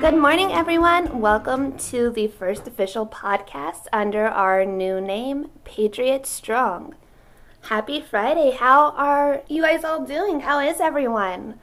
Good morning, everyone. Welcome to the first official podcast under our new name, Patriot Strong. Happy Friday. How are you guys all doing? How is everyone?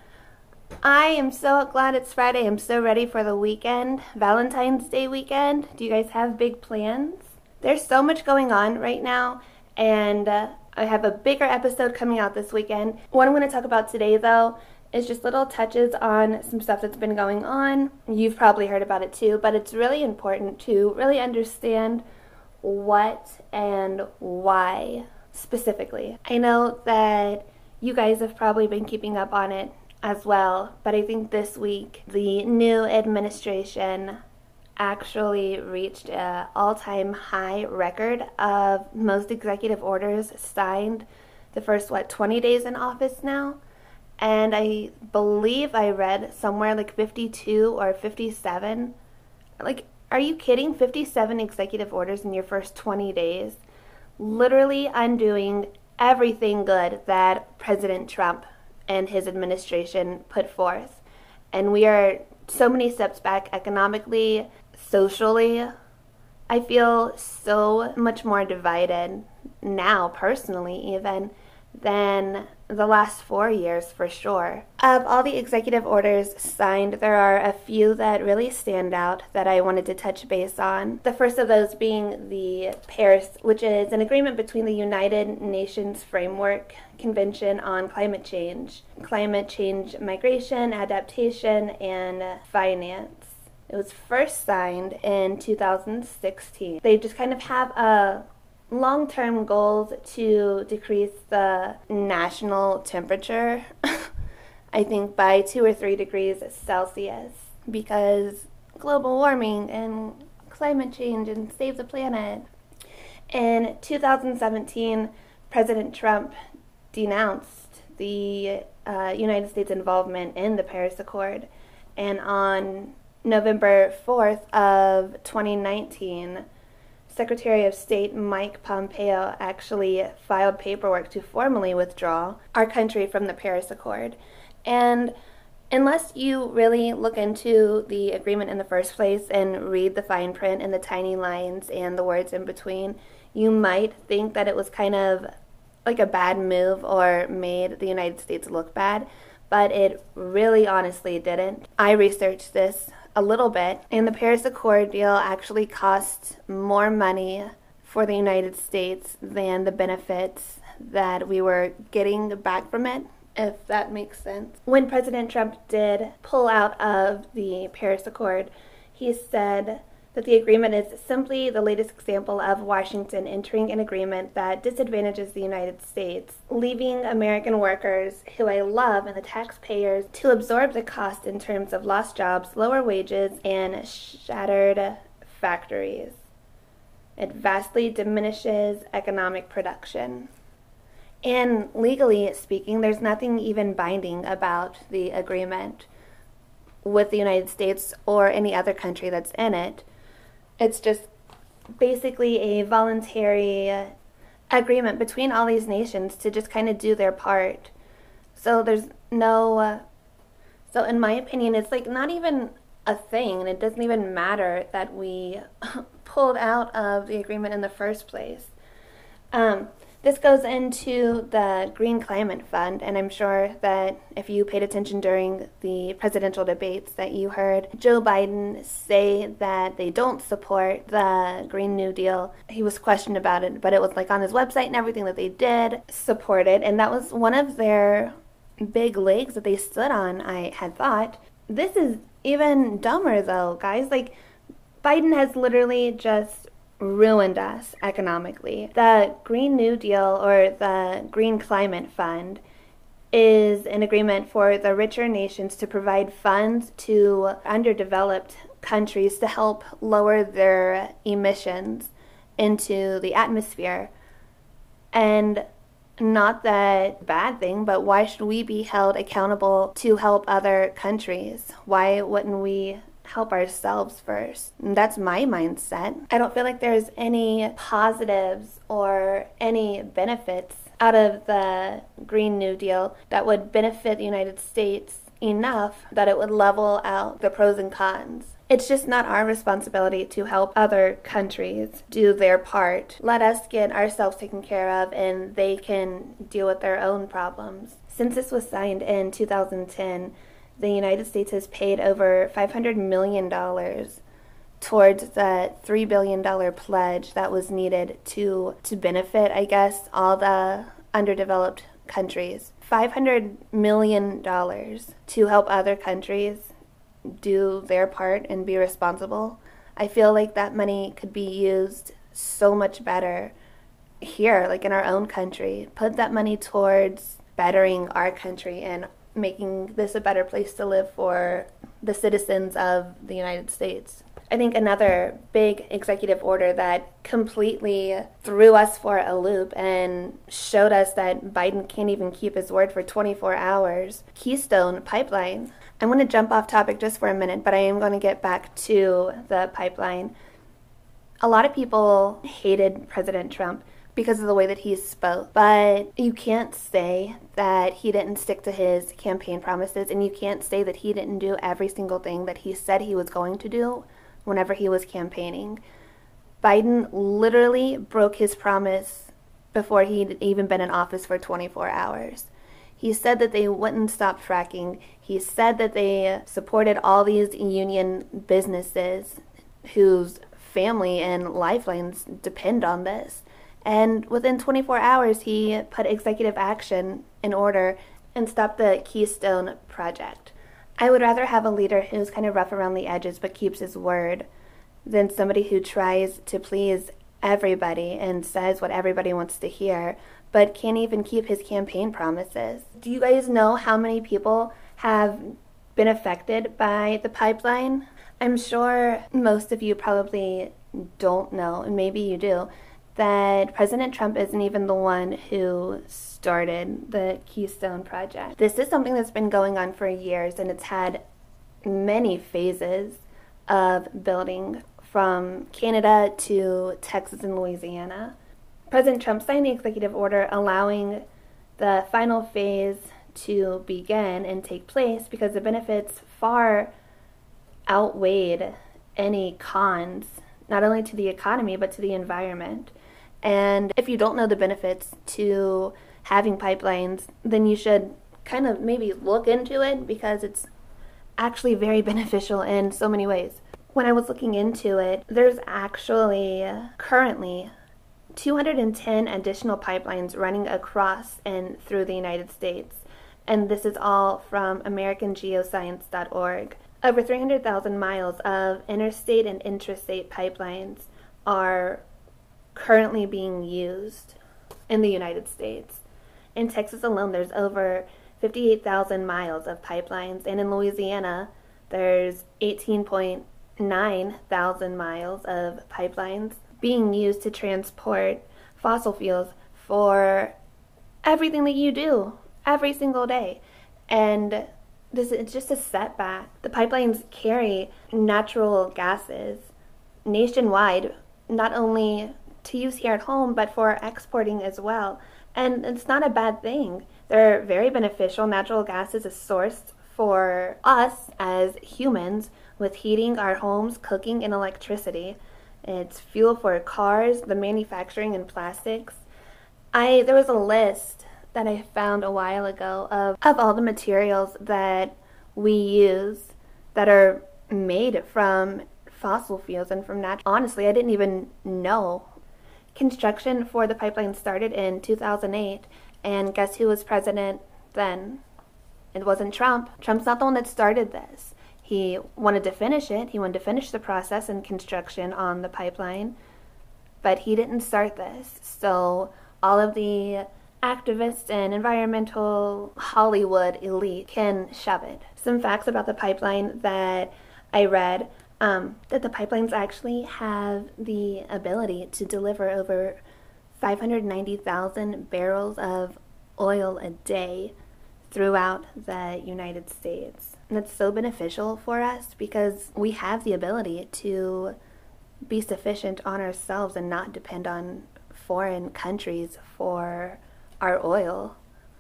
I am so glad it's Friday. I'm so ready for the weekend, Valentine's Day weekend. Do you guys have big plans? There's so much going on right now, and uh, I have a bigger episode coming out this weekend. What I'm going to talk about today, though, is just little touches on some stuff that's been going on. You've probably heard about it too, but it's really important to really understand what and why specifically. I know that you guys have probably been keeping up on it as well, but I think this week the new administration actually reached an all-time high record of most executive orders signed the first what 20 days in office now and i believe i read somewhere like 52 or 57 like are you kidding 57 executive orders in your first 20 days literally undoing everything good that President Trump and his administration put forth. And we are so many steps back economically, socially. I feel so much more divided now, personally, even than the last four years for sure. Of all the executive orders signed, there are a few that really stand out that I wanted to touch base on. The first of those being the Paris, which is an agreement between the United Nations Framework Convention on Climate Change, climate change migration, adaptation, and finance. It was first signed in 2016. They just kind of have a long term goals to decrease the national temperature, I think, by two or three degrees Celsius because global warming and climate change and save the planet. In 2017, President Trump denounced the uh, United States involvement in the Paris Accord, and on November 4th of 2019, Secretary of State Mike Pompeo actually filed paperwork to formally withdraw our country from the Paris Accord. And unless you really look into the agreement in the first place and read the fine print and the tiny lines and the words in between, you might think that it was kind of like a bad move or made the United States look bad, but it really honestly didn't. I researched this a little bit. And the Paris Accord deal actually cost more money for the United States than the benefits that we were getting back from it, if that makes sense. When President Trump did pull out of the Paris Accord, he said that the agreement is simply the latest example of Washington entering an agreement that disadvantages the United States, leaving American workers, who I love, and the taxpayers to absorb the cost in terms of lost jobs, lower wages, and shattered factories. It vastly diminishes economic production. And legally speaking, there's nothing even binding about the agreement with the United States or any other country that's in it. It's just basically a voluntary agreement between all these nations to just kind of do their part. So there's no. Uh, so, in my opinion, it's like not even a thing, and it doesn't even matter that we pulled out of the agreement in the first place. Um, this goes into the Green Climate Fund, and I'm sure that if you paid attention during the presidential debates that you heard Joe Biden say that they don't support the Green New Deal. He was questioned about it, but it was like on his website and everything that they did support it, and that was one of their big legs that they stood on, I had thought. This is even dumber though, guys. Like Biden has literally just ruined us economically. The Green New Deal or the Green Climate Fund is an agreement for the richer nations to provide funds to underdeveloped countries to help lower their emissions into the atmosphere. And not that bad thing, but why should we be held accountable to help other countries? Why wouldn't we help ourselves first. And that's my mindset. I don't feel like there's any positives or any benefits out of the Green New Deal that would benefit the United States enough that it would level out the pros and cons. It's just not our responsibility to help other countries do their part. Let us get ourselves taken care of and they can deal with their own problems. Since this was signed in 2010, the United States has paid over $500 million towards the $3 billion pledge that was needed to, to benefit, I guess, all the underdeveloped countries. $500 million to help other countries do their part and be responsible. I feel like that money could be used so much better here, like in our own country. Put that money towards bettering our country and making this a better place to live for the citizens of the United States. I think another big executive order that completely threw us for a loop and showed us that Biden can't even keep his word for 24 hours Keystone Pipeline. I want to jump off topic just for a minute, but I am going to get back to the pipeline. A lot of people hated President Trump because of the way that he spoke. But you can't say that he didn't stick to his campaign promises, and you can't say that he didn't do every single thing that he said he was going to do whenever he was campaigning. Biden literally broke his promise before he'd even been in office for 24 hours. He said that they wouldn't stop fracking. He said that they supported all these union businesses whose family and lifelines depend on this. And within 24 hours, he put executive action in order and stopped the Keystone Project. I would rather have a leader who's kind of rough around the edges but keeps his word than somebody who tries to please everybody and says what everybody wants to hear but can't even keep his campaign promises. Do you guys know how many people have been affected by the pipeline? I'm sure most of you probably don't know, and maybe you do, that President Trump isn't even the one who started the Keystone Project. This is something that's been going on for years and it's had many phases of building from Canada to Texas and Louisiana. President Trump signed the executive order allowing the final phase to begin and take place because the benefits far outweighed any cons, not only to the economy but to the environment. And if you don't know the benefits to having pipelines, then you should kind of maybe look into it because it's actually very beneficial in so many ways. When I was looking into it, there's actually currently 210 additional pipelines running across and through the United States. And this is all from AmericanGeoscience.org. Over 300,000 miles of interstate and intrastate pipelines are currently being used in the United States. In Texas alone, there's over 58,000 miles of pipelines, and in Louisiana, there's 18.9 thousand miles of pipelines being used to transport fossil fuels for everything that you do every single day. And this is just a setback. The pipelines carry natural gases nationwide, not only to use here at home, but for exporting as well. And it's not a bad thing. They're very beneficial. Natural gas is a source for us as humans with heating our homes, cooking, and electricity. It's fuel for cars, the manufacturing and plastics. I there was a list that I found a while ago of, of all the materials that we use that are made from fossil fuels and from natural. Honestly, I didn't even know Construction for the pipeline started in 2008, and guess who was president then? It wasn't Trump. Trump's not the one that started this. He wanted to finish it, he wanted to finish the process and construction on the pipeline, but he didn't start this. So all of the activists and environmental Hollywood elite can shove it. Some facts about the pipeline that I read um, that the pipelines actually have the ability to deliver over 590,000 barrels of oil a day throughout the United States. And that's so beneficial for us because we have the ability to be sufficient on ourselves and not depend on foreign countries for our oil.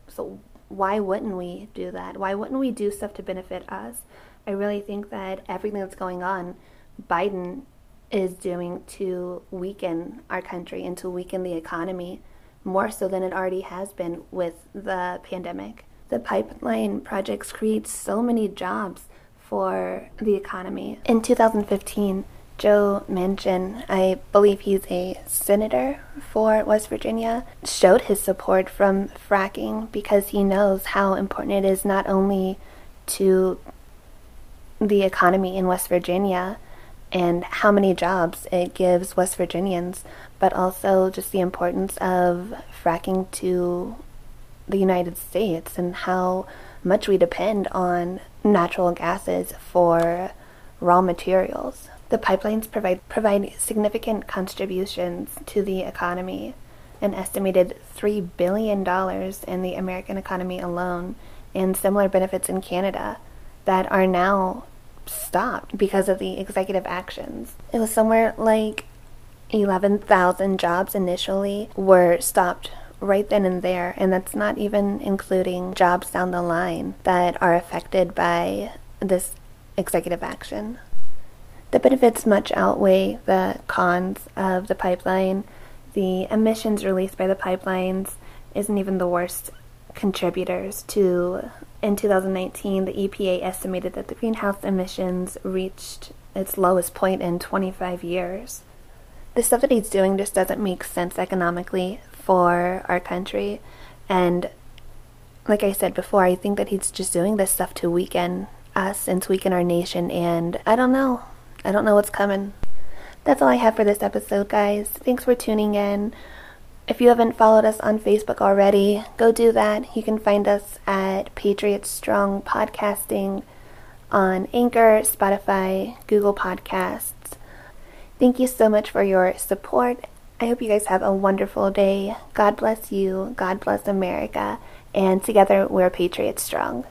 So why wouldn't we do that? Why wouldn't we do stuff to benefit us? I really think that everything that's going on, Biden is doing to weaken our country and to weaken the economy more so than it already has been with the pandemic. The pipeline projects create so many jobs for the economy. In 2015, Joe Manchin, I believe he's a senator for West Virginia, showed his support from fracking because he knows how important it is not only to the economy in West Virginia and how many jobs it gives West Virginians, but also just the importance of fracking to the United States and how much we depend on natural gases for raw materials. The pipelines provide, provide significant contributions to the economy, an estimated $3 billion in the American economy alone, and similar benefits in Canada that are now stopped because of the executive actions. It was somewhere like 11,000 jobs initially were stopped right then and there, and that's not even including jobs down the line that are affected by this executive action. The benefits much outweigh the cons of the pipeline. The emissions released by the pipelines isn't even the worst contributors to in 2019 the EPA estimated that the greenhouse emissions reached its lowest point in 25 years. The stuff that he's doing just doesn't make sense economically for our country and like I said before, I think that he's just doing this stuff to weaken us and to weaken our nation and I don't know. I don't know what's coming. That's all I have for this episode, guys. Thanks for tuning in. If you haven't followed us on Facebook already, go do that. You can find us at Patriot Strong Podcasting on Anchor, Spotify, Google Podcasts. Thank you so much for your support. I hope you guys have a wonderful day. God bless you. God bless America. And together, we're Patriot Strong.